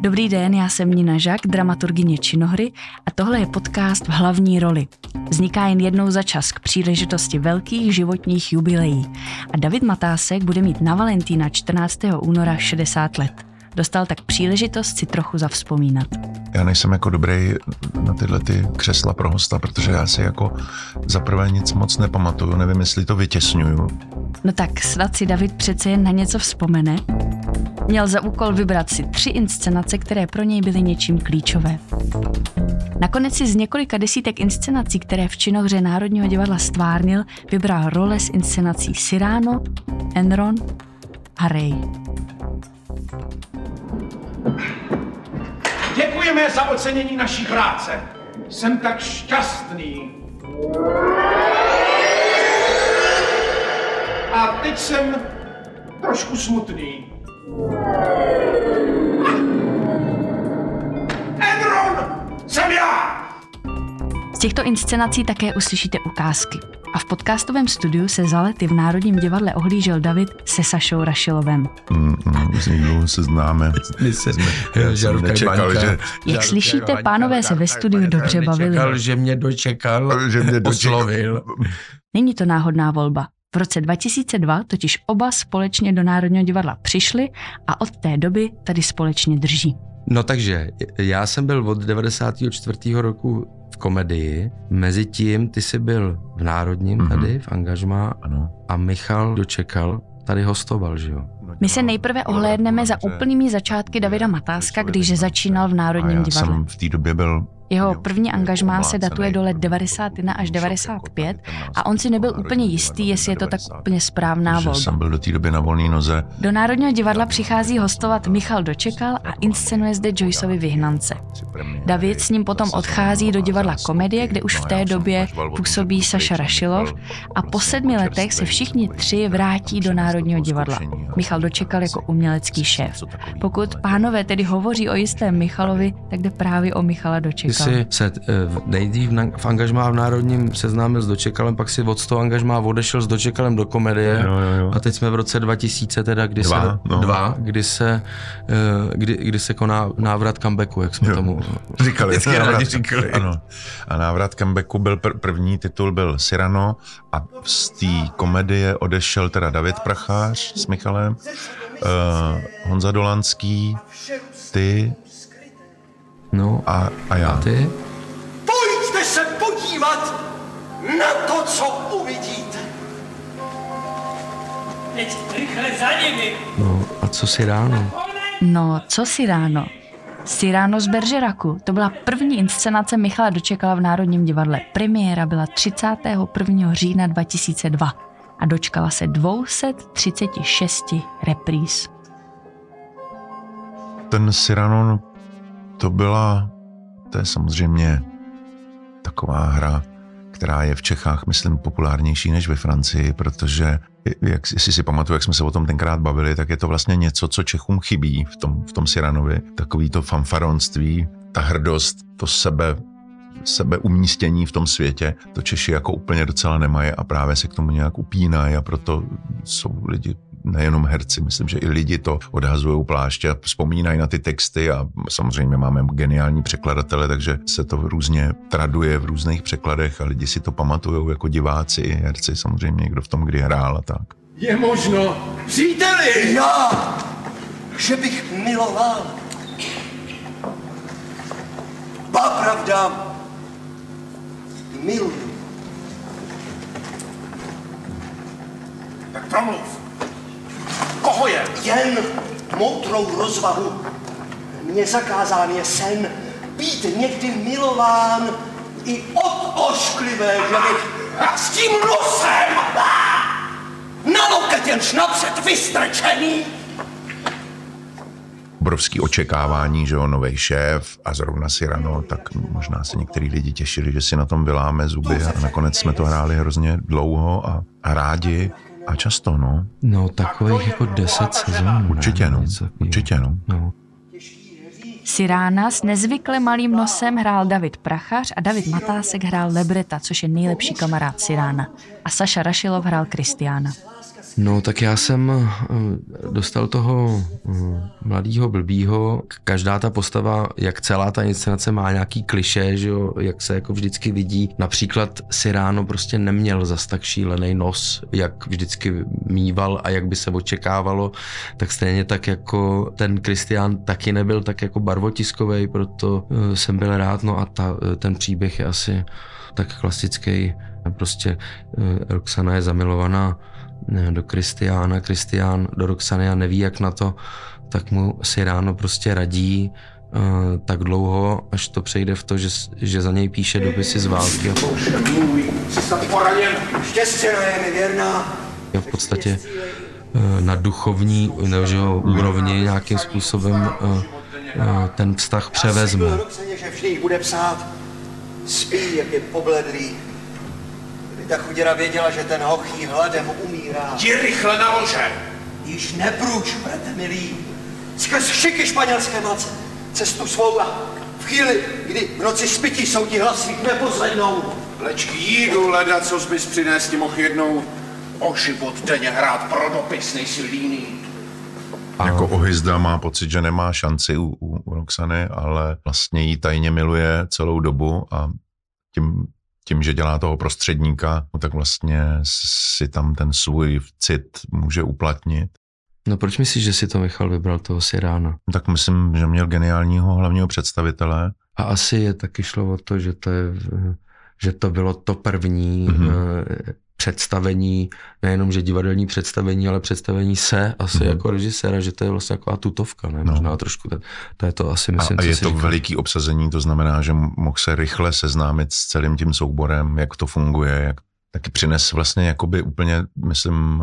Dobrý den, já jsem Nina Žak, dramaturgině Činohry a tohle je podcast v hlavní roli. Vzniká jen jednou za čas k příležitosti velkých životních jubileí a David Matásek bude mít na Valentína 14. února 60 let. Dostal tak příležitost si trochu zavzpomínat. Já nejsem jako dobrý na tyhle ty křesla pro hosta, protože já si jako zaprvé nic moc nepamatuju, nevím, jestli to vytěsňuju. No tak snad si David přece jen na něco vzpomene. Měl za úkol vybrat si tři inscenace, které pro něj byly něčím klíčové. Nakonec si z několika desítek inscenací, které v činohře Národního divadla stvárnil, vybral role z inscenací Cyrano, Enron a Ray. Děkujeme za ocenění naší práce. Jsem tak šťastný. A teď jsem trošku smutný. Enron! Jsem já! Z těchto inscenací také uslyšíte ukázky. A v podcastovém studiu se za lety v Národním divadle ohlížel David se Sašou Rašilovem. Mm, mm, s někdo se známe. My se Já jsem nečekal, že, Jak slyšíte, pánové se ve studiu dobře bavili. Čekal, že mě dočekal, že mě dočekal. oslovil. Není to náhodná volba. V roce 2002 totiž oba společně do Národního divadla přišli a od té doby tady společně drží. No takže, já jsem byl od 94. roku v komedii, mezi tím ty jsi byl v Národním Mhm. tady, v angažmá Ano. a Michal dočekal, tady hostoval, že jo? My se nejprve ohlédneme za úplnými začátky Davida Matáska, když začínal v Národním já divadle. jsem v té době byl Jeho první jako angažmá se datuje do let jako 91 až šok, 95 jako a on si nebyl úplně jistý, jestli je to tak 90. úplně správná volba. jsem byl do té doby na volné noze. Do Národního divadla přichází hostovat Michal Dočekal a inscenuje zde Joyceovi Vyhnance. David s ním potom odchází do divadla Komedie, kde už v té době působí Saša Rašilov a po sedmi letech se všichni tři vrátí do Národního divadla. Michal Dočekal jako umělecký šéf. Pokud pánové tedy hovoří o jistém Michalovi, tak jde právě o Michala Ty Jsi se eh, v- nejdřív v angažmá v Národním seznámil s Dočekalem, pak si od toho angažmá odešel s Dočekalem do komedie. Jo, jo, jo. A teď jsme v roce 2000 teda, kdy Dva, se, no. dva kdy se, eh, kdy, kdy se koná návrat comebacku, jak jsme Jo. tomu Říkali. vždycky návrat- říkali. Ano. A návrat comebacku byl pr- první titul byl Cyrano a z té komedie odešel teda David Prachář s Michalem, uh, Honza Dolanský, ty No a, a, já. a ty? Pojďte se podívat na to, co uvidíte. Teď rychle za nimi. No a co si ráno? No, co si ráno? Siráno z Beržeraku. To byla první inscenace Michala Dočekala v Národním divadle. Premiéra byla 31. října 2002 a dočkala se 236 repríz. Ten Cyrano, to byla, to je samozřejmě taková hra, která je v Čechách, myslím, populárnější než ve Francii, protože, jak, jestli si pamatuju, jak jsme se o tom tenkrát bavili, tak je to vlastně něco, co Čechům chybí v tom, v tom Cyranovi. Takový to fanfaronství, ta hrdost, to sebe, sebeumístění v tom světě, to Češi jako úplně docela nemají a právě se k tomu nějak upínají a proto jsou lidi nejenom herci, myslím, že i lidi to odhazují pláště a vzpomínají na ty texty a samozřejmě máme geniální překladatele, takže se to různě traduje v různých překladech a lidi si to pamatují jako diváci i herci, samozřejmě někdo v tom kdy hrál a tak. Je možno, příteli! Já, že bych miloval. Ba pravda, miluju. Tak promluv. Koho je? Jen moudrou rozvahu. Mně zakázán je sen být někdy milován i od ošklivé ženy. S tím nosem! Na loket jenž napřed vystrčený. Obrovský očekávání, že jo, nový šéf a zrovna Cyrano, tak možná se některý lidi těšili, že si na tom vyláme zuby a nakonec jsme to hráli hrozně dlouho a, a rádi a často, no. No takových jako deset sezon. Určitě, no. Určitě, no. no. Sirána s nezvykle malým nosem hrál David Prachař a David Matásek hrál Lebreta, což je nejlepší kamarád Sirána. A Saša Rašilov hrál Kristiána. No tak já jsem eh, dostal toho eh, mladýho blbýho. Každá ta postava, jak celá ta inscenace má nějaký kliše, že jo, jak se jako vždycky vidí. Například Siráno prostě neměl zas tak šílený nos, jak vždycky mýval a jak by se očekávalo. Tak stejně tak jako ten Kristián taky nebyl tak jako barvotiskový, proto eh, jsem byl rád. No a ta, ten příběh je asi tak klasický. Prostě Roxana je zamilovaná do Kristiána, Kristián do Roxany a neví jak na to, tak mu si ráno prostě radí uh, tak dlouho, až to přejde v to, že, že za něj píše dopisy z války. Je v podstatě uh, na duchovní nebo, že úrovni nějakým způsobem uh, uh, ten vztah převezme. Roxaně, že bude psát. Spí, jak je pobledlý. Ta chuděra věděla, že ten hochý hladem umírá. Jdi rychle na lože! Již nepruč, brate milý. Skrz šiky španělské mace. Cestu svou a v chvíli, kdy v noci spití jsou ti hlasy nepozvednou. Leč k jídu leda, co bys přinést mohl jednou o život denně hrát pro dopis nejsilný. Jako Ohyzda má pocit, že nemá šanci u, u, u Roxany, ale vlastně jí tajně miluje celou dobu a tím, tím, že dělá toho prostředníka, no tak vlastně si tam ten svůj cit může uplatnit. No proč myslíš, že si to Michal vybral toho Sirána? Tak myslím, že měl geniálního hlavního představitele. A asi je taky šlo o to, že to, je, že to bylo to první mm-hmm. Představení, nejenom, že divadelní představení, ale představení se asi mm-hmm. jako režiséra, že to je vlastně taková tutovka, ne? No. Možná trošku, to, to je to asi myslím, A, a je to říkal. veliký obsazení, to znamená, že mohl se rychle seznámit s celým tím souborem, jak to funguje, jak taky přines vlastně jakoby úplně, myslím,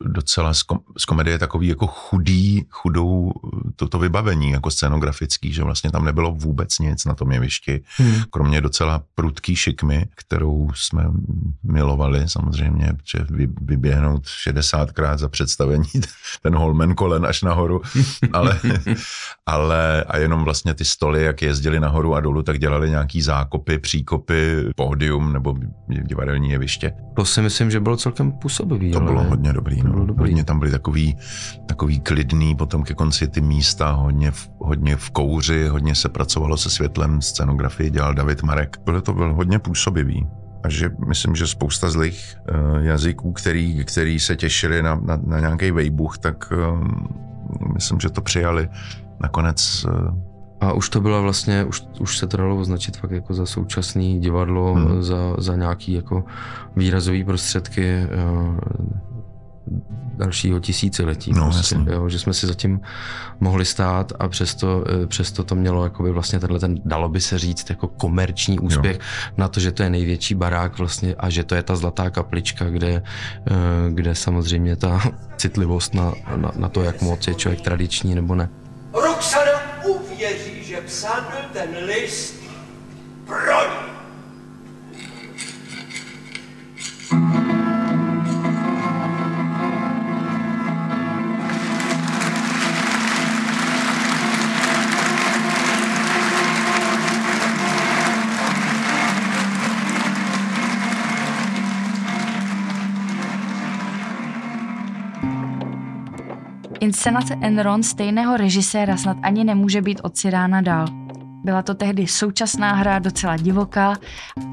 docela z, kom, z komedie takový jako chudý, chudou toto vybavení, jako scenografický, že vlastně tam nebylo vůbec nic na tom jevišti, hmm. kromě docela prudký šikmy, kterou jsme milovali samozřejmě, že vy, vyběhnout 60krát za představení ten holmen kolen až nahoru, ale, ale a jenom vlastně ty stoly, jak jezdili nahoru a dolů, tak dělali nějaký zákopy, příkopy, pódium nebo divadelní jeviště. To si myslím, že bylo celkem působivý. To ale bylo hodně dobrý. To No. bylo dobrý. Hodně tam byly takový, takový klidný, potom ke konci ty místa, hodně v, hodně v kouři, hodně se pracovalo se světlem, scenografii dělal David Marek. Bylo to byl hodně působivý. A že myslím, že spousta zlých uh, jazyků, který, který se těšili na, na, na nějaký vejbuch, tak um, myslím, že to přijali nakonec uh, A už to bylo vlastně, už, už se to dalo označit fakt jako za současný divadlo, Hmm. za, za nějaký jako výrazový prostředky eh, dalšího tisíciletí. No, prostě, jo, že jsme si zatím mohli stát a přesto, eh, přesto to mělo jakoby vlastně tenhle ten, dalo by se říct, jako komerční úspěch jo. na to, že to je největší barák vlastně a že to je ta zlatá kaplička, kde, eh, kde samozřejmě ta citlivost na, na, na to, jak moc je člověk tradiční nebo ne. Roxana uvěří, že psal ten list pro ní. Inscenace Enron stejného režiséra snad ani nemůže být od Sirána dál. Byla to tehdy současná hra, docela divoká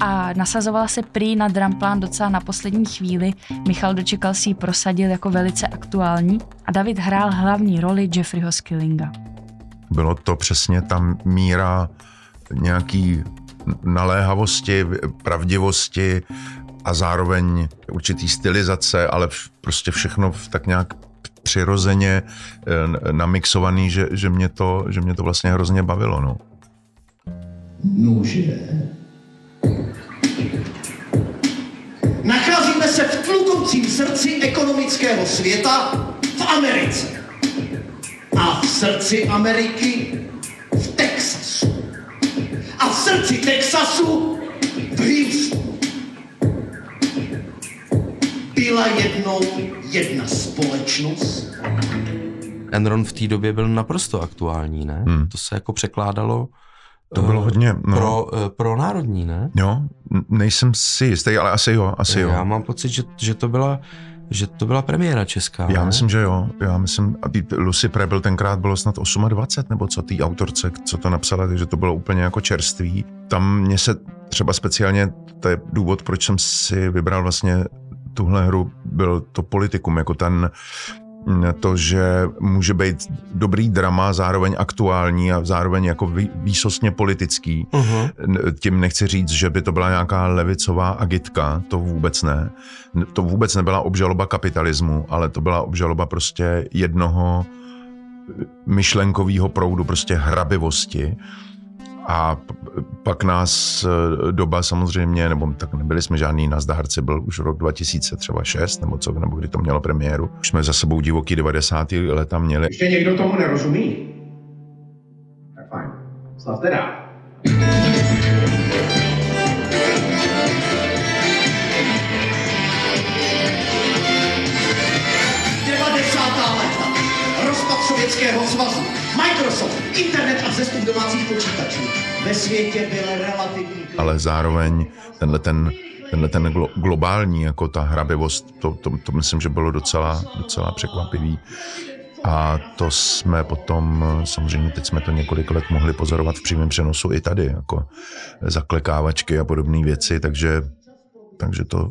a nasazovala se prý na dramplán docela na poslední chvíli. Michal Dočekal si ji prosadil jako velice aktuální a David hrál hlavní roli Jeffreyho Skillinga. bylo to přesně ta míra nějaký naléhavosti, pravdivosti a zároveň určitý stylizace, ale prostě všechno tak nějak přirozeně eh, namixovaný, že, že, mě to, že mě to vlastně hrozně bavilo. No. Nože. Nacházíme se v tlukoucím srdci ekonomického světa v Americe. A v srdci Ameriky v Texasu. A v srdci Texasu v Houstonu. Byla jednou jedna společnost, Enron v té době byl naprosto aktuální, ne? Hmm. To se jako překládalo To bylo eh, hodně, no. pro, eh, pro národní, ne? Jo, nejsem si jistý, ale asi jo, asi jo. Já mám pocit, že, že to byla že to byla premiéra česká. Já ne? myslím, že jo. Já myslím, a tý- Lucy Prebble tenkrát bylo snad 28, nebo co té autorce, co to napsala, takže to bylo úplně jako čerstvý. Tam mě se třeba speciálně, to je důvod, proč jsem si vybral vlastně tuhle hru, byl to politikum, jako ten to, že může být dobrý drama, zároveň aktuální a zároveň jako vý- výsostně politický. Uh-huh. Tím nechci říct, že by to byla nějaká levicová agitka, to vůbec ne. To vůbec nebyla obžaloba kapitalismu, ale to byla obžaloba prostě jednoho myšlenkového proudu, prostě hrabivosti. A pak nás eh, doba samozřejmě, nebo tak nebyli jsme žádný nazdárci, byl už rok 2000 třeba 6, nebo co, nebo kdy to mělo premiéru. Už jsme za sebou divoký 90. leta měli. Ještě někdo tomu nerozumí? Tak fajn. Slavte dál. 90. léta. Rozpad Sovětského svazu. Microsoft, internet a vzestup domácích počítačů. Ve světě byl relativní ale zároveň tenhle ten, tenhle ten glo, globální, jako ta hrabivost, to, to, to myslím, že bylo docela, docela překvapivý. A to jsme potom, samozřejmě teď jsme to několik let mohli pozorovat v přímém přenosu i tady, jako zaklekávačky a podobné věci, takže, takže to,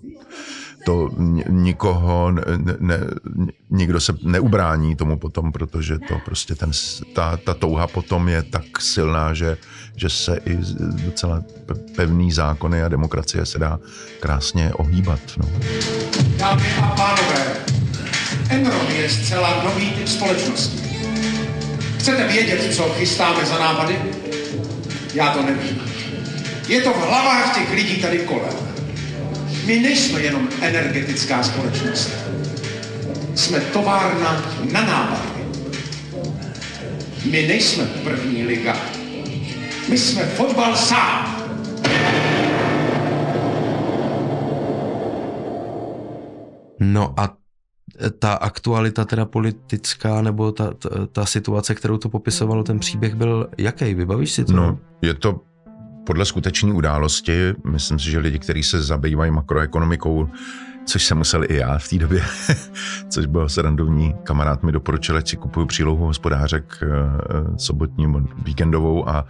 to ni- nikoho, ne, ne, nikdo se neubrání tomu potom, protože to prostě ten, ta, ta touha potom je tak silná, že, že se i docela pe- pevný zákony a demokracie se dá krásně ohýbat. No. Dámy a pánové, Enron je zcela nový typ společnosti. Chcete vědět, co chystáme za nápady? Já to nevím. Je to v hlavách těch lidí tady kolem. My nejsme jenom energetická společnost. Jsme továrna na nápady. My nejsme první liga. My jsme fotbal sám. No a ta aktualita teda politická, nebo ta, ta, ta situace, kterou to popisovalo, ten příběh byl jaký? Vybavíš si to? No, je to podle skutečné události. Myslím si, že lidi, kteří se zabývají makroekonomikou, což jsem musel i já v té době, což byl srandovní kamarád mi doporučil, ať si kupuju přílohu hospodářek eh, eh, sobotní, víkendovou a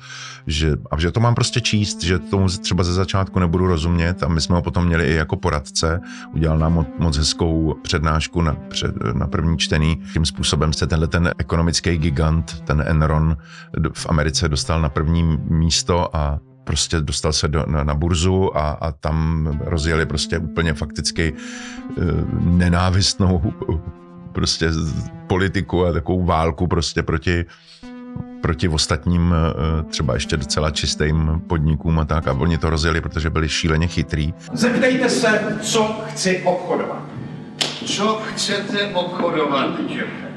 že, a že to mám prostě číst, že tomu třeba ze začátku nebudu rozumět a my jsme ho potom měli i jako poradce, udělal nám mo- moc hezkou přednášku na, před, na první čtení. Tím způsobem se tenhle ten ekonomický gigant, ten Enron v Americe dostal na první místo a prostě dostal se do, na, na burzu a, a tam rozjeli prostě úplně fakticky eh, nenávistnou prostě politiku a takovou válku prostě proti proti ostatním eh, třeba ještě docela čistým podnikům a tak a oni to rozjeli, protože byli šíleně chytrý. Zeptejte se, co chci obchodovat. Co chcete obchodovat, Jeffe?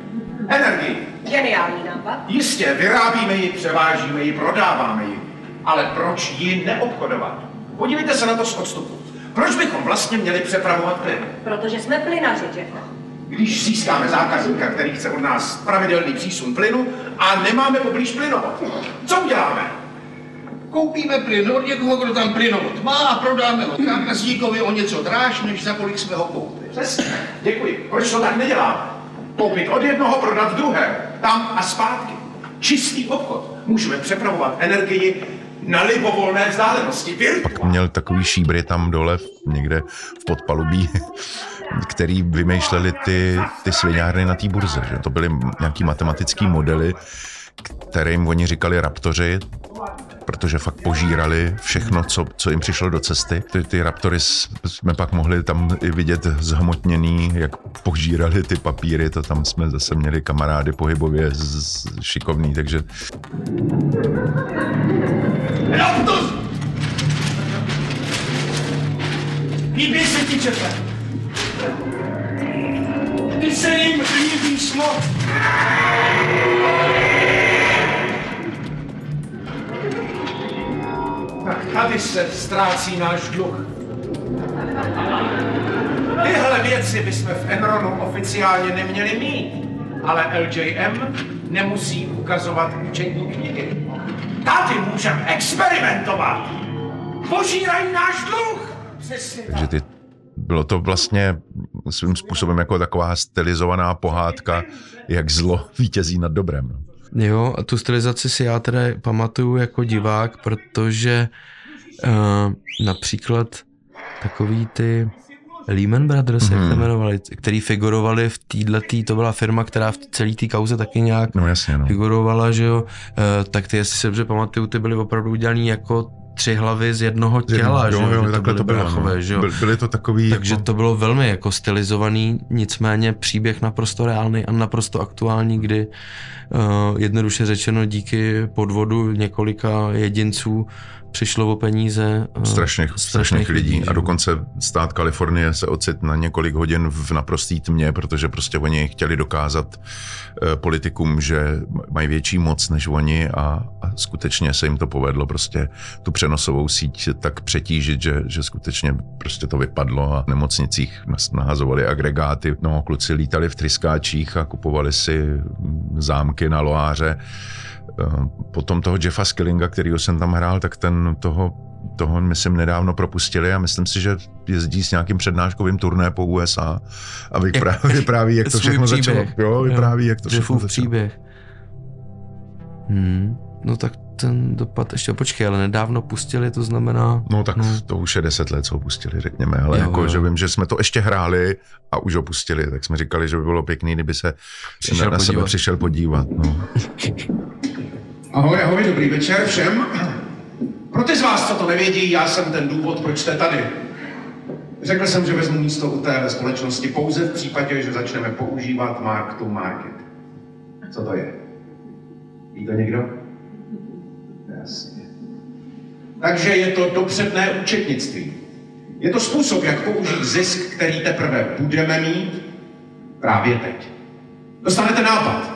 Energii. Geniální nápad. Jistě, vyrábíme ji, převážíme ji, prodáváme ji. Ale proč ji neobchodovat? Podívejte se na to z odstupu. Proč bychom vlastně měli přepravovat plyn? Protože jsme plynaři, Jeffe. Když získáme zákazníka, který chce od nás pravidelný přísun plynu a nemáme poblíž plynovod, co uděláme? Koupíme plyn od někoho, kdo tam plynovod má a prodáme ho zákazníkovi o něco dráž, než za kolik jsme ho koupili. Přesně. Děkuji. Proč to tak neděláme? Koupit od jednoho, prodat v druhém. Tam a zpátky. Čistý obchod. Můžeme přepravovat energii na libovolné vzdálenosti. Virtuálně. Měl takový šíbry tam dole někde v podpalubí, který vymýšleli ty, ty sviňárny na té burze. Že? To byly nějaký matematický modely, kterým oni říkali raptoři, protože fakt požírali všechno, co, co jim přišlo do cesty. Ty, ty raptory jsme pak mohli tam i vidět zhmotněný, jak požírali ty papíry, to tam jsme zase měli kamarády pohybově z, šikovný, takže Raptus! Líbí se ti, Jeffe? Ty se jim líbíš moc. Tady se ztrácí náš dluh. Tyhle věci bychom v Enronu oficiálně neměli mít, ale LJM nemusí ukazovat účetní knihy. Tady můžeme experimentovat. Požírají náš dluh. Přesně tak. Takže ty, bylo to vlastně svým způsobem jako taková stylizovaná pohádka, jak zlo vítězí nad dobrem. No. Jo, a tu stylizaci si já teda pamatuju jako divák, protože uh, například takový ty Lehman Brothers, mm. jak se mhm. jmenovali, který figurovali v této, to byla firma, která v celé té kauze taky nějak no, jasně, no. figurovala, že jo, uh, tak ty, jestli se dobře pamatuju, ty byly opravdu udělaný jako tři hlavy z jednoho těla, jo, že, jo, že to byly to bylo, bráchové, no. že jo. Byly to takový... Takže jako... to bylo velmi jako stylizovaný, nicméně příběh naprosto reálný a naprosto aktuální, kdy uh, jednoduše řečeno díky podvodu několika jedinců přišlo o peníze uh, strašných, strašných lidí. lidí a dokonce stát Kalifornie se ocit na několik hodin v naprostý tmě, protože prostě oni chtěli dokázat uh, politikům, že mají větší moc než oni a, a skutečně se jim to povedlo prostě tu přenosovou síť tak přetížit, že, že skutečně prostě to vypadlo a v nemocnicích nahazovali agregáty. No, kluci lítali v tryskáčích a kupovali si zámky na Loáře. Eh, potom toho Jeffa Skillinga, kterýho jsem tam hrál, tak ten toho toho myslím nedávno propustili a myslím si, že jezdí s nějakým přednáškovým turné po USA a vypráví, vypráví jak to všechno začalo. Jo, vypráví, jak to všechno začalo. příběh. Hmm. No tak ten dopad, ještě počkej, ale nedávno pustili, to znamená... No tak no. to už je deset let, co ho pustili, řekněme, ale jo, jako, jo. že vím, že jsme to ještě hráli a už ho pustili, tak jsme říkali, že by bylo pěkný, kdyby se přišel na, na sebe přišel podívat. No. Ahoj, ahoj, dobrý večer všem. Pro ty z vás, co to nevědí, já jsem ten důvod, proč jste tady. Řekl jsem, že vezmu místo u té společnosti pouze v případě, že začneme používat mark to market. Co to je? Ví to někdo? Jasně. Takže je to dopředné účetnictví. Je to způsob, jak použít zisk, který teprve budeme mít právě teď. Dostanete nápad.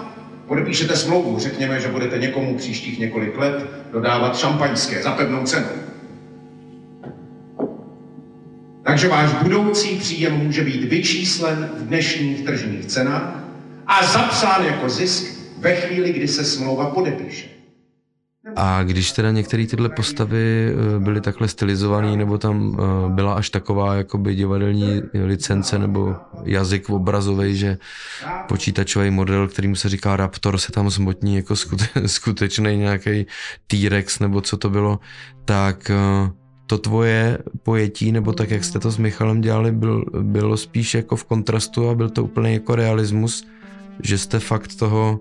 Podepíšete smlouvu, řekněme, že budete někomu příštích několik let dodávat šampaňské za pevnou cenu. Takže váš budoucí příjem může být vyčíslen v dnešních tržních cenách a zapsán jako zisk ve chvíli, kdy se smlouva podepíše. A když teda některé tyhle postavy eh, byly takhle stylizované, nebo tam eh, byla až taková jakoby divadelní licence nebo jazyk obrazový, že počítačový model, kterýmu se říká Raptor, se tam zmotní jako skute- skutečný nějaký T-Rex nebo co to bylo, tak eh, to tvoje pojetí, nebo tak, jak jste to s Michalem dělali, byl, bylo spíš jako v kontrastu a byl to úplně jako realismus, že jste fakt toho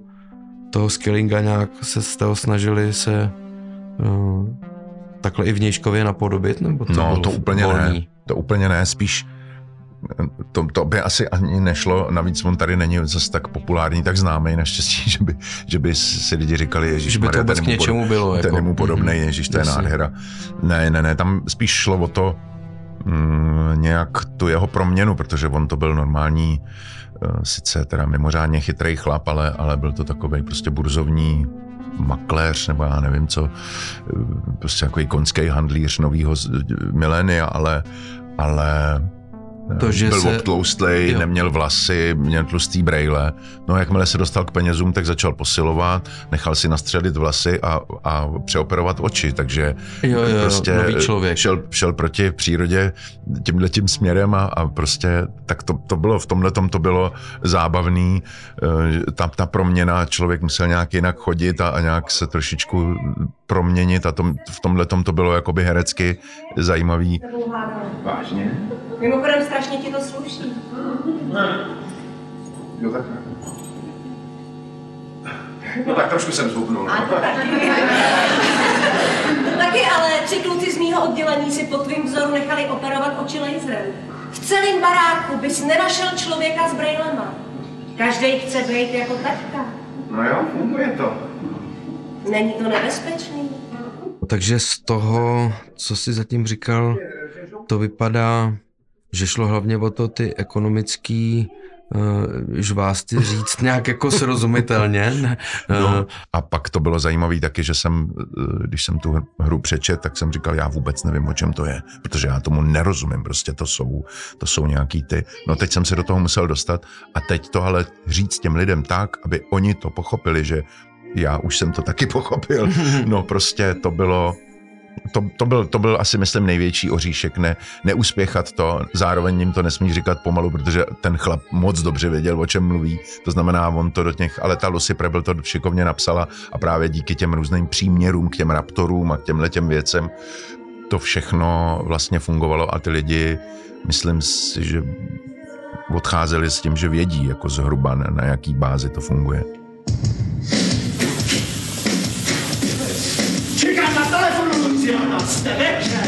toho Skillinga nějak se z toho snažili se uh, takhle i vnějškově napodobit? Nebo to no, to úplně volný? ne. To úplně ne, spíš to, to by asi ani nešlo, navíc on tady není zase tak populární, tak známý naštěstí, že by, že by si lidi říkali, Ježíš, že by to vůbec k něčemu pod, bylo. Ten jako. mu podobný, mm-hmm. Ježíš, to je nádhera. Ne, ne, ne, tam spíš šlo o to mm, nějak tu jeho proměnu, protože on to byl normální Eh, sice teda mimořádně chytrý chlap, ale, ale byl to takový prostě burzovní makléř, nebo já nevím co, eh, prostě jako konský handlíř nového milénia, ale, ale to, že byl se... obtloustlej, jo. neměl vlasy, měl tlustý brejle. No jakmile se dostal k penězům, tak začal posilovat, nechal si nastřelit vlasy a, a přeoperovat oči, takže jo, jo, prostě nový člověk. Šel, šel proti přírodě tímhle tím směrem a, a prostě tak to, to bylo, v tomhle to bylo zábavný, eh, ta, ta proměna, člověk musel nějak jinak chodit a, a nějak se trošičku proměnit a tom, v tomhle to bylo jakoby herecky zajímavý. Vážně? Mimochodem strašně ti to sluší. Jo, tak No tak trošku jsem zhubnul. No. taky. ale tři kluci z mýho oddělení si po tvým vzoru nechali operovat oči laserem. V celém baráku bys nenašel člověka s brejlema. Každý chce být jako taťka. No jo, funguje to. Není to nebezpečný? Takže z toho, co jsi zatím říkal, to vypadá, že šlo hlavně o to ty ekonomický uh, žvásty říct nějak jako srozumitelně. No, a pak to bylo zajímavé taky, že jsem, eh, když jsem tu hru přečet, tak jsem říkal, já vůbec nevím, o čem to je, protože já tomu nerozumím, prostě to jsou, to jsou nějaký ty. No teď jsem se do toho musel dostat a teď to ale říct těm lidem tak, aby oni to pochopili, že já už jsem to taky pochopil. No prostě to bylo, to, to, byl, to byl asi, myslím, největší oříšek, ne, neuspěchat to, zároveň jim to nesmí říkat pomalu, protože ten chlap moc dobře věděl, o čem mluví, to znamená, on to do těch, ale ta Lucy Prebble to šikovně napsala a právě díky těm různým příměrům k těm raptorům a k těmhle těm věcem, to všechno vlastně fungovalo a ty lidi, myslím si, že odcházeli s tím, že vědí jako zhruba na, na jaký bázi to funguje. Jste večer.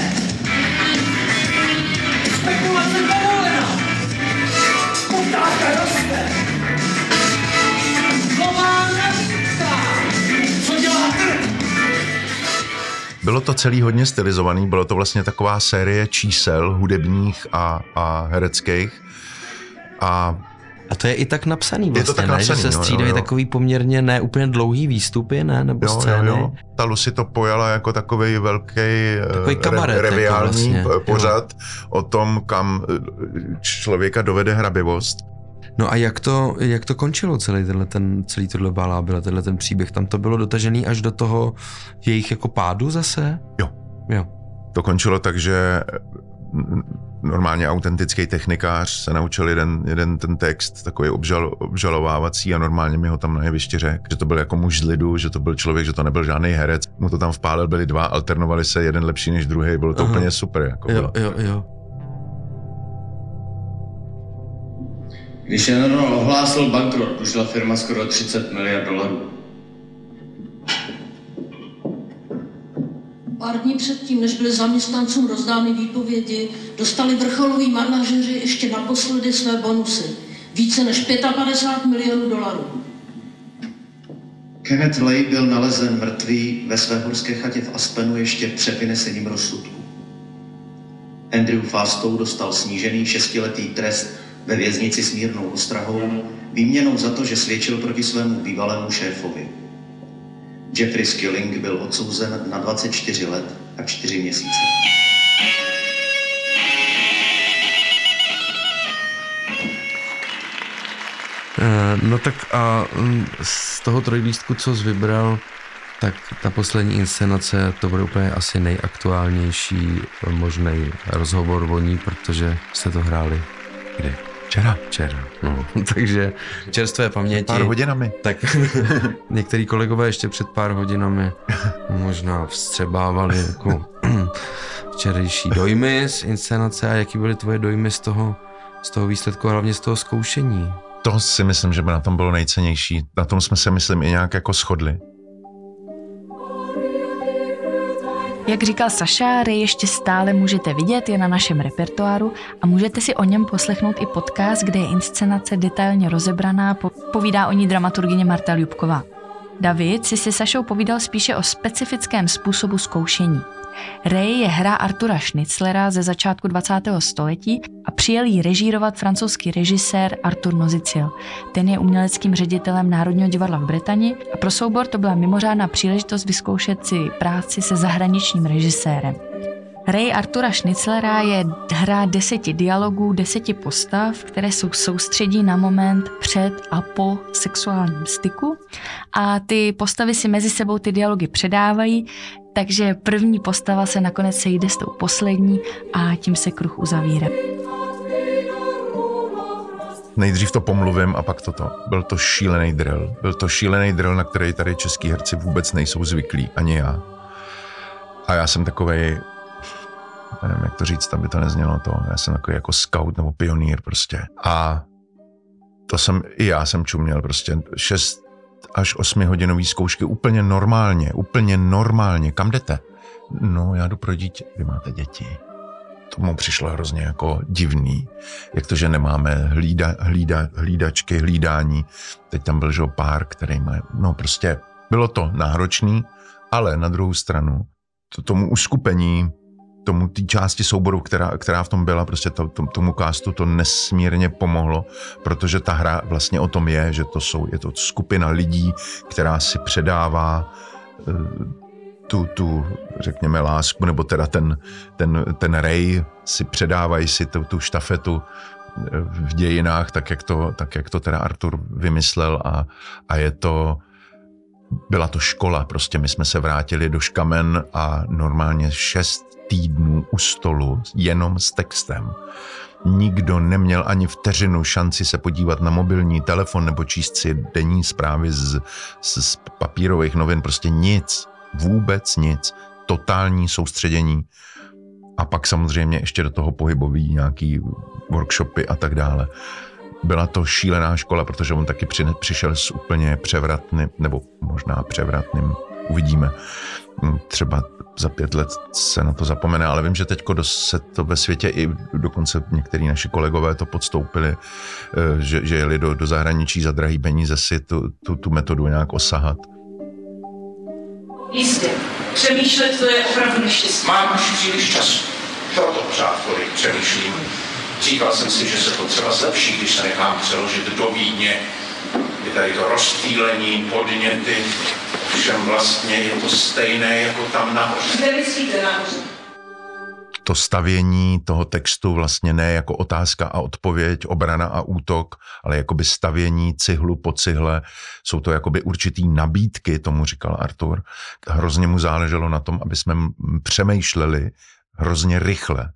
Spekulace. Poptávka roste. Bylo to celý hodně stylizovaný, bylo to vlastně taková série čísel hudebních a, a hereckých. A A to je i tak napsaný Je to vlastně, tak ne? napsaný, že se střídají jo, jo. takový poměrně ne úplně dlouhý výstupy, ne? Nebo jo, scény. jo, jo. Ta Lucy to pojala jako takový velký Takový kabaret, jako reviální vlastně, p- jo. pořad o tom, kam eh, člověka dovede hrabivost. No a jak to, jak to končilo celý tenhle, ten, celý tohle balábila, tenhle ten příběh? Tam to bylo dotažený až do toho jejich jako pádu zase? Jo. Jo. To končilo tak, že normálně autentický technikář se naučil jeden, jeden ten text, takový obžal, obžalovávací a normálně mi ho tam na jevišti řekl, že to byl jako muž z lidu, že to byl člověk, že to nebyl žádný herec. Mu to tam vpálil, byli dva, alternovali se, jeden lepší než druhý, bylo to Aha. úplně super. Jako Jo, bylo. jo, jo. Když Enron ohlásil bankrot, došla firma skoro 30 miliard dolarů. Pár dní předtím, než byly zaměstnancům rozdány výpovědi, dostali vrcholoví manažeři ještě naposledy své bonusy. Více než 55 milionů dolarů. Kenneth Lay byl nalezen mrtvý ve své horské chatě v Aspenu ještě před vynesením rozsudku. Andrew Fastou dostal snížený šestiletý trest ve věznici s mírnou ostrahou, výměnou za to, že svědčil proti svému bývalému šéfovi. Jeffrey Skilling byl odsouzen na 24 let a 4 měsíce. Eh, No tak a mm, z toho trojlístku, co jsi vybral, tak ta poslední inscenace, to bude úplně asi nejaktuálnější možný rozhovor o ní, protože jste to hráli kdy? Včera. Včera, no. Takže čerstvé paměti. Pár hodinami. Tak některý kolegové ještě před pár hodinami možná vstřebávali jako včerejší dojmy z inscenace a jaký byly tvoje dojmy z toho, z toho výsledku a hlavně z toho zkoušení? To si myslím, že by na tom bylo nejcennější. Na tom jsme se, myslím, i nějak jako shodli. Jak říkal Saša, Ray ještě stále můžete vidět, je na našem repertoáru a můžete si o něm poslechnout i podcast, kde je inscenace detailně rozebraná, po- povídá o ní dramaturgyně Marta Ljubková. David si se Sašou povídal spíše o specifickém způsobu zkoušení. Ray je hra Artura Schnitzlera ze začátku 20. století a přijel ji režírovat francouzský režisér Artur Noziciel. Ten je uměleckým ředitelem Národního divadla v Británii a pro soubor to byla mimořádná příležitost vyzkoušet si práci se zahraničním režisérem. Ray Artura Schnitzlera je hra deseti dialogů, deseti postav, které jsou soustředí na moment před a po sexuálním styku a ty postavy si mezi sebou ty dialogy předávají, takže první postava se nakonec sejde s tou poslední a tím se kruh uzavírá. Nejdřív to pomluvím a pak toto. Byl to šílený drill. Byl to šílený drill, na který tady český herci vůbec nejsou zvyklí, ani já. A já jsem takovej, nevím, jak to říct, aby to neznělo to. Já jsem takový jako scout nebo pionýr prostě. A to jsem, i já jsem čuměl prostě 6 až 8 hodinový zkoušky úplně normálně, úplně normálně. Kam jdete? No, já jdu pro dítě. Vy máte děti. To mu přišlo hrozně jako divný. Jak to, že nemáme hlída, hlída, hlídačky, hlídání. Teď tam byl že pár, který má, no prostě bylo to náročný, ale na druhou stranu to, tomu uskupení, tomu té části souboru, která, která v tom byla, prostě to, to, tomu castu to nesmírně pomohlo, protože ta hra vlastně o tom je, že to jsou, je to skupina lidí, která si předává eh, tu, tu, řekněme, lásku, nebo teda ten, ten, ten rej si předávají si tu, tu štafetu eh, v dějinách, tak jak to, tak jak to teda Artur vymyslel a, a je to byla to škola, prostě my jsme se vrátili do Škamen a normálně šest týdnů u stolu jenom s textem. Nikdo neměl ani vteřinu šanci se podívat na mobilní telefon nebo číst si denní zprávy z, z, z papírových novin, prostě nic, vůbec nic, totální soustředění a pak samozřejmě ještě do toho pohybový nějaký workshopy a tak dále. Byla to šílená škola, protože on taky při, přišel s úplně převratným, nebo možná převratným, uvidíme. Hm, třeba za pět let se na to zapomene, ale vím, že teď se to ve světě i dokonce některý naši kolegové to podstoupili, eh, že, že jeli do, do zahraničí za drahý peníze si tu, tu, tu metodu nějak osahat. Jistě. Přemýšlet to je opravdu neštěstí. Mám už příliš času. Proto pořád tolik přemýšlím. Říkal jsem si, že se to třeba zlepší, když se nechám přeložit do Vídně. Je tady to rozptýlení, podněty, všem vlastně je to stejné jako tam nahoře. Kde myslíte nahoře? to stavění toho textu vlastně ne jako otázka a odpověď, obrana a útok, ale jakoby stavění cihlu po cihle. Jsou to jakoby určitý nabídky, tomu říkal Artur. Hrozně mu záleželo na tom, aby jsme přemýšleli hrozně rychle.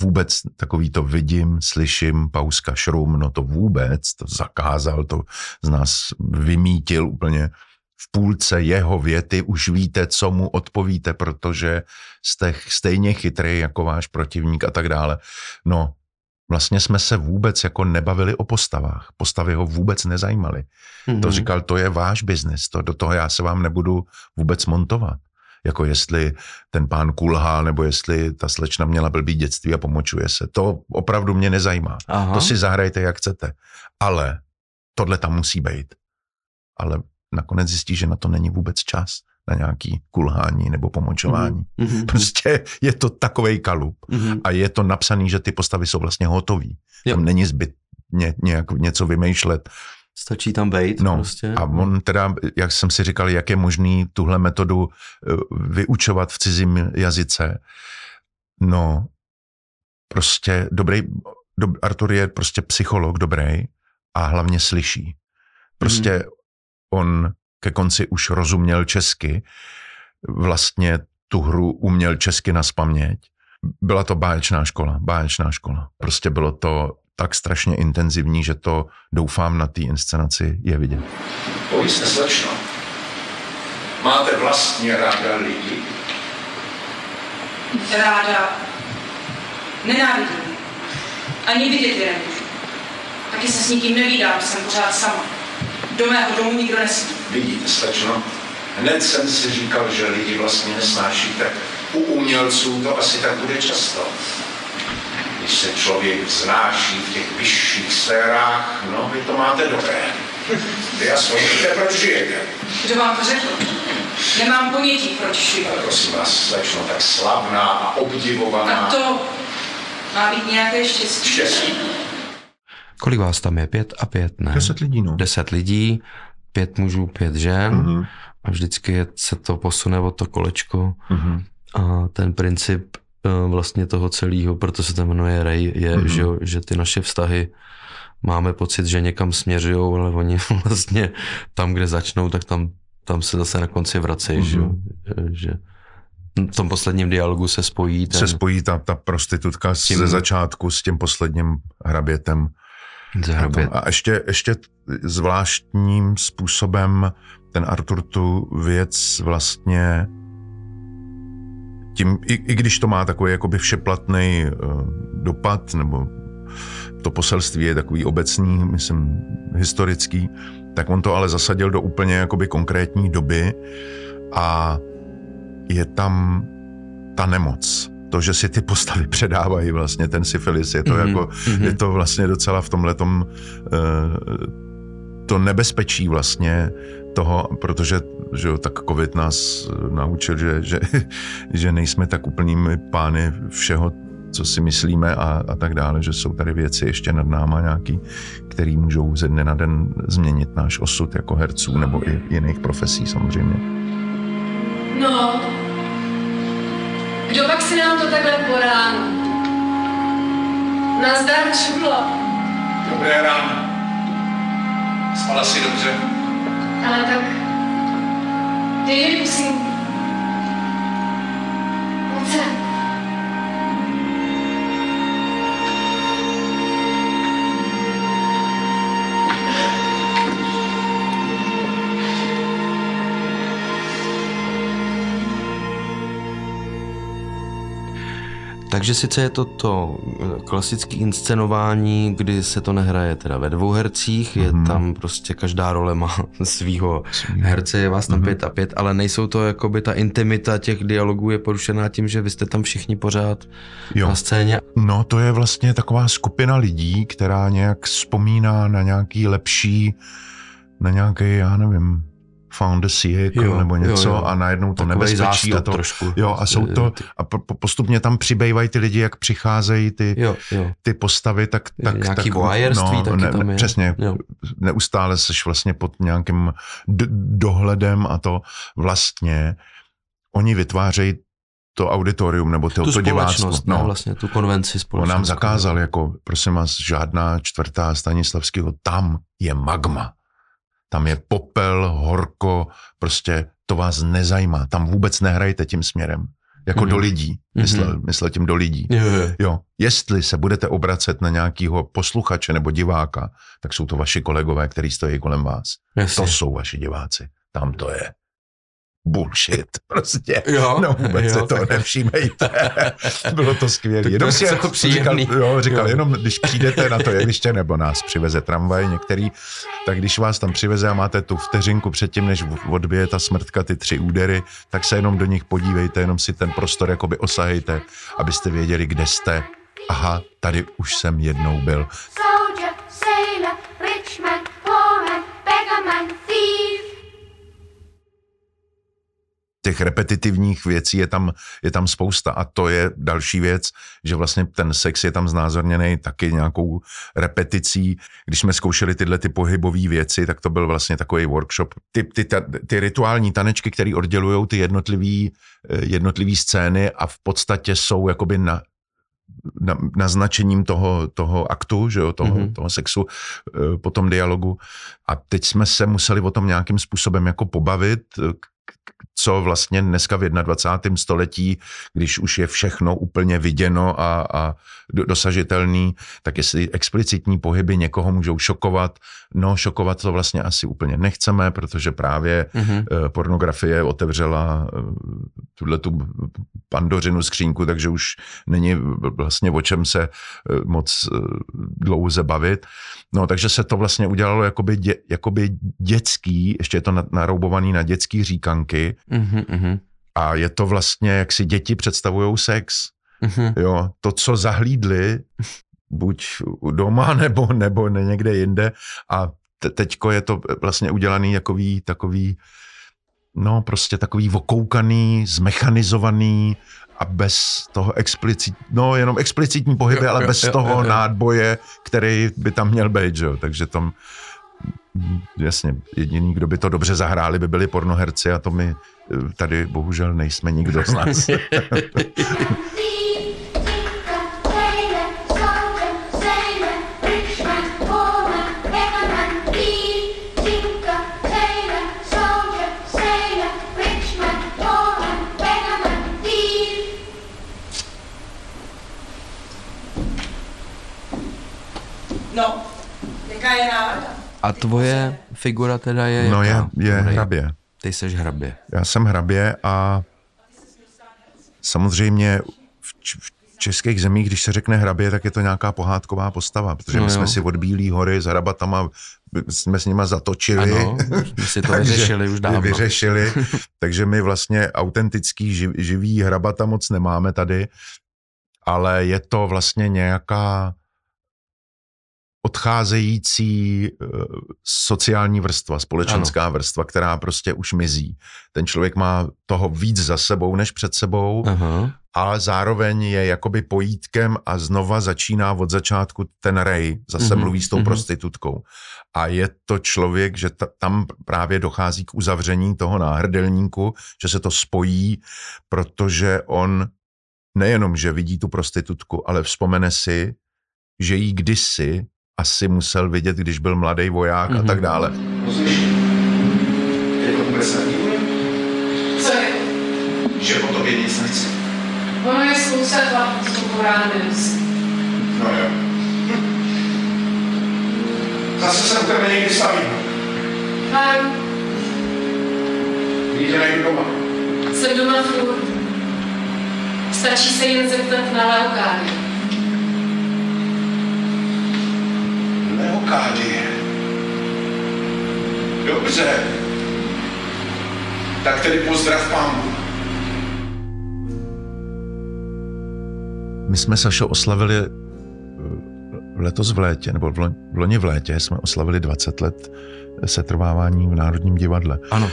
Vůbec takový to vidím, slyším, pauska šrum, no to vůbec, to zakázal, to z nás vymítil úplně v půlce jeho věty už víte, co mu odpovíte, protože jste stejně chytrý jako váš protivník a tak dále. No, vlastně jsme se vůbec jako nebavili o postavách. Postavy ho vůbec nezajímaly. Mm-hmm. To mhm. říkal, to je váš biznis, to, do toho já se vám nebudu vůbec montovat. Jako jestli ten pán kulhá, nebo jestli ta slečna měla blbý dětství a pomočuje se. To opravdu mě nezajímá. Aha. To si zahrajte, jak chcete. Ale tohle tam musí být. Ale nakonec zjistí, že na to není vůbec čas na nějaký kulhání nebo pomočování. Mm-hmm. Prostě je to takovej kalup mm-hmm. a je to napsaný, že ty postavy jsou vlastně hotový. Jo. Tam není zbyt ně, nějak něco vymýšlet. Stačí tam být no, prostě. A on teda, jak jsem si říkal, jak je možný tuhle metodu eh, vyučovat v cizím jazyce. No, prostě dobrý, do, Artur je prostě psycholog dobrý a hlavně slyší. Prostě mm on ke konci už rozuměl česky, vlastně tu hru uměl česky na spaměť. Byla to báječná škola, báječná škola. Prostě bylo to tak strašně intenzivní, že to doufám na té inscenaci je vidět. Pojďte, slečno. Máte vlastně ráda lidi? Ráda. Nenávidím. Ani vidět je nemůžu. Taky se s nikým nevídám, jsem pořád sama. Do mého domu nikdo nesmí. Vidíte, slečno, hned jsem si říkal, že lidi vlastně nesnášíte. U umělců to asi tak bude často. Když se člověk vznáší v těch vyšších sférách, no, vy to máte dobré. Vy aspoň víte, proč žijete. Kdo vám to řekl? Nemám ponětí, proč žiju. Ale prosím vás, slečno, tak slavná a obdivovaná. A to má být nějaké štěstí. Štěstí? Kolik vás tam je? Pět a pět, ne? Deset lidí, no. Deset lidí, pět mužů, pět žen uh-huh. a vždycky se to posune o to kolečko uh-huh. a ten princip eh, vlastně toho celého, proto se to jmenuje Ray, je, uh-huh. že, že ty naše vztahy máme pocit, že někam směřují, ale oni vlastně tam, kde začnou, tak tam, tam se zase na konci vracejí, uh-huh. že, že v tom posledním dialogu se spojí. Ten... Se spojí ta, ta prostitutka tím... ze začátku s tím posledním hrabětem. Zahrabět. A ještě, ještě zvláštním způsobem ten Artur tu věc vlastně tím, i, i když to má takový jakoby všeplatný uh, dopad, nebo to poselství je takový obecný, myslím, historický, tak on to ale zasadil do úplně jakoby konkrétní doby a je tam ta nemoc to, že si ty postavy předávají vlastně ten syfilis, je to mm-hmm. jako, mm-hmm. je to vlastně docela v tomhle uh, to nebezpečí vlastně toho, protože že jo, tak covid nás naučil, že, že, že nejsme tak úplnými pány všeho, co si myslíme a, a tak dále, že jsou tady věci ještě nad náma nějaký, které můžou ze dne na den změnit náš osud jako herců nebo i jiných profesí samozřejmě. No, to takhle po ránu? Nazdar, čudlo. Dobré ráno. Spala si dobře? Ale tak Dej mi Takže sice je to to eh, klasické inscenování, kdy se to nehraje teda ve dvou hercích, je mm-hmm. tam prostě každá role má svýho herce, je vás tam mm-hmm. pět a pět, ale nejsou to jakoby ta intimita těch dialogů je porušená tím, že vy jste tam všichni pořád jo. na scéně. No to je vlastně taková skupina lidí, která nějak vzpomíná na nějaký lepší, na nějaký, já nevím, found a jako, jo, nebo něco jo, jo. a najednou to Takovej nebezpečí a to, trošku. Jo, a jsou to, a postupně tam přibývají ty lidi, jak přicházejí ty, jo, jo. ty postavy, tak, tak, Nějaký tak no, taky ne, tam je. Přesně, jo. neustále seš vlastně pod nějakým d- dohledem a to vlastně oni vytvářejí to auditorium nebo to, tu to diváctvo. No. no. vlastně tu konvenci společnost. On nám zakázal jako, prosím vás, žádná čtvrtá Stanislavského, tam je magma tam je popel, horko, prostě to vás nezajímá, tam vůbec nehrajte tím směrem. Jako mm-hmm. do lidí, myslel, mm-hmm. myslel tím do lidí. Jo, jo. jo, jestli se budete obracet na nějakého posluchače nebo diváka, tak jsou to vaši kolegové, kteří stojí kolem vás. Jasně. To jsou vaši diváci, tam to je bullshit, prostě. Jo, no vůbec jo, se to tak... nevšímejte. Bylo to skvělé. Jenom si jako říkal, jo, říkal, jo. jenom když přijdete na to jeviště, nebo nás přiveze tramvaj některý, tak když vás tam přiveze a máte tu vteřinku předtím, než odbije ta smrtka, ty tři údery, tak se jenom do nich podívejte, jenom si ten prostor jakoby osahejte, abyste věděli, kde jste. Aha, tady už jsem jednou byl. Těch repetitivních věcí je tam, je tam spousta a to je další věc, že vlastně ten sex je tam znázorněný taky nějakou repeticí. Když jsme zkoušeli tyhle ty pohybové věci, tak to byl vlastně takový workshop. Ty, ty, ty, ty rituální tanečky, které oddělují ty jednotlivé jednotlivý scény a v podstatě jsou jakoby na, na, naznačením toho, toho aktu, že jo, toho, mm-hmm. toho sexu eh, po tom dialogu. A teď jsme se museli o tom nějakým způsobem jako pobavit, co vlastně dneska v 21. století, když už je všechno úplně viděno a, a dosažitelný, tak jestli explicitní pohyby někoho můžou šokovat, no šokovat to vlastně asi úplně nechceme, protože právě mm-hmm. pornografie otevřela eh, tuhle tu pandořinu skřínku, takže už není vlastně o čem se eh, moc dlouze bavit. No, takže se to vlastně udělalo jakoby, dě, jakoby dětský, ještě je to naroubovaný na dětský říkanky, Mm-hmm. A je to vlastně, jak si děti představují sex. Mm-hmm. Jo, to, co zahlídli, buď doma nebo, nebo někde jinde a te- teďko je to vlastně udělaný jakový, takový, no prostě takový vokoukaný, zmechanizovaný a bez toho explicit, no jenom explicitní pohyby, jo, ale jo, bez jo, toho jo, jo. nádboje, který by tam měl být, jo. takže tam jasně, jediný, kdo by to dobře zahráli, by byli pornoherci a to my eh, tady bohužel nejsme nikdo z nás. A tvoje figura teda je No je, je hrabě. Ty jsi hrabě. Já jsem hrabě a samozřejmě v, v českých zemích, když se řekne hrabě, tak je to nějaká pohádková postava, protože no my jo. jsme si od Bílý hory s hrabatama jsme s nima zatočili. Ano, my si to vyřešili už dávno. Vyřešili, takže my vlastně autentický živ, živý hrabata moc nemáme tady, ale je to vlastně nějaká odcházející eh, sociální vrstva, společenská ano. vrstva, která prostě už mizí. Ten člověk má toho víc za sebou než před sebou, Aha. ale zároveň je jakoby pojítkem a znova začíná od začátku ten rej, zase mm-hmm. mluví s tou mm-hmm. prostitutkou. A je to člověk, že ta, tam právě dochází k uzavření toho náhrdelníku, že se to spojí, protože on nejenom, že vidí tu prostitutku, ale vzpomene si, že jí kdysi asi musel vidět, když byl mladý voják mm-hmm. a tak mhm. dále. Je to že po tobě nic nechce. Ono je spousta chlapů, co rád No jo. Zase se u tebe někdy stavím. Fajn, Kdy tě najdu doma. jsem doma furt. Stačí se jen zeptat na Leokády. Leokády. Dobře. Tak tedy pozdrav pámu. My jsme Sašo oslavili eh, letos v létě, nebo v loni, v loni v létě jsme oslavili 20 let setrvávání v Národním divadle. Ano.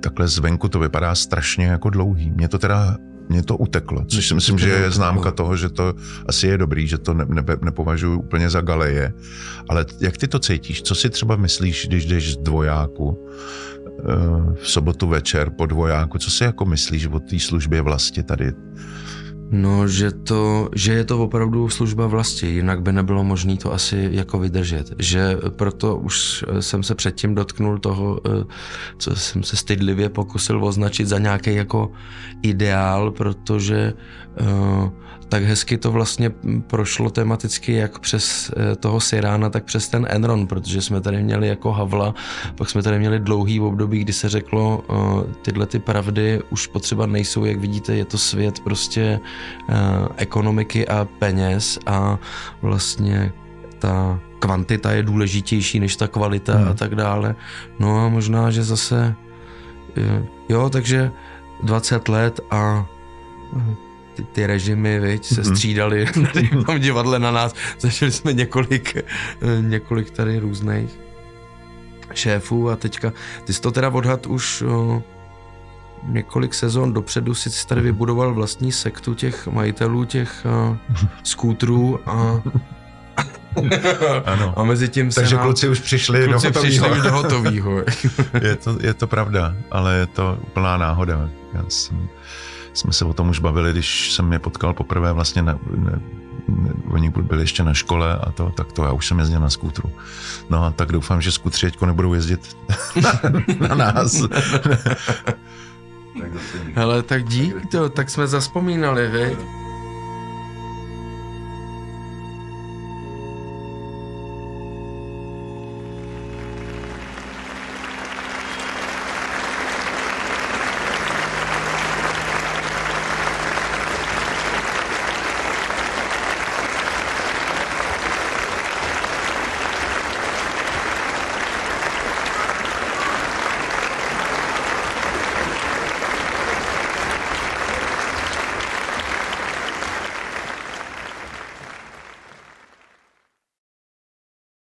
Takhle zvenku to vypadá strašně jako dlouhý. Mně to teda mě to uteklo, což si myslím, že je známka toho, že to asi je dobrý, že to ne, ne, nepovažuji úplně za galeje. Ale jak ty to cítíš? Co si třeba myslíš, když jdeš z dvojáku eh, v sobotu večer po dvojáku? Co si jako myslíš o té službě vlastně tady? No, že, to, že je to opravdu služba vlasti, jinak by nebylo možné to asi jako vydržet. Že proto už jsem se předtím dotknul toho, eh, co jsem se stydlivě pokusil označit za nějaký jako ideál, protože uh, tak hezky to vlastně prošlo tematicky jak přes eh, toho Sirána, tak přes ten Enron, protože jsme tady měli jako Havla, pak jsme tady měli dlouhý období, kdy se řeklo, eh, tyhle ty pravdy už potřeba nejsou, jak vidíte, je to svět prostě eh, ekonomiky a peněz a vlastně ta kvantita je důležitější než ta kvalita hmm. a tak dále. No a možná, že zase jo, takže 20 let a ty, ty režimy, viď, se mm-hmm. střídali tady v divadle na nás. Zažili jsme několik, eh, několik tady různých šéfů a teďka, ty jsi to teda odhad už o, několik sezon dopředu si tady vybudoval vlastní sektu těch majitelů těch o, skútrů a ano. A mezi tím Takže nám, kluci už přišli kluci do hotovýho. přišli do hotovýho. je, to, je to pravda, ale je to úplná náhoda. Já jsem jsme se o tom už bavili, když jsem je potkal poprvé vlastně na, ne, ne, oni byli ještě na škole a to, tak to já už jsem jezdil na skútru. No a tak doufám, že skútři teďko nebudou jezdit na, na nás. Hele, tak dík, to, tak jsme zaspomínali, vej.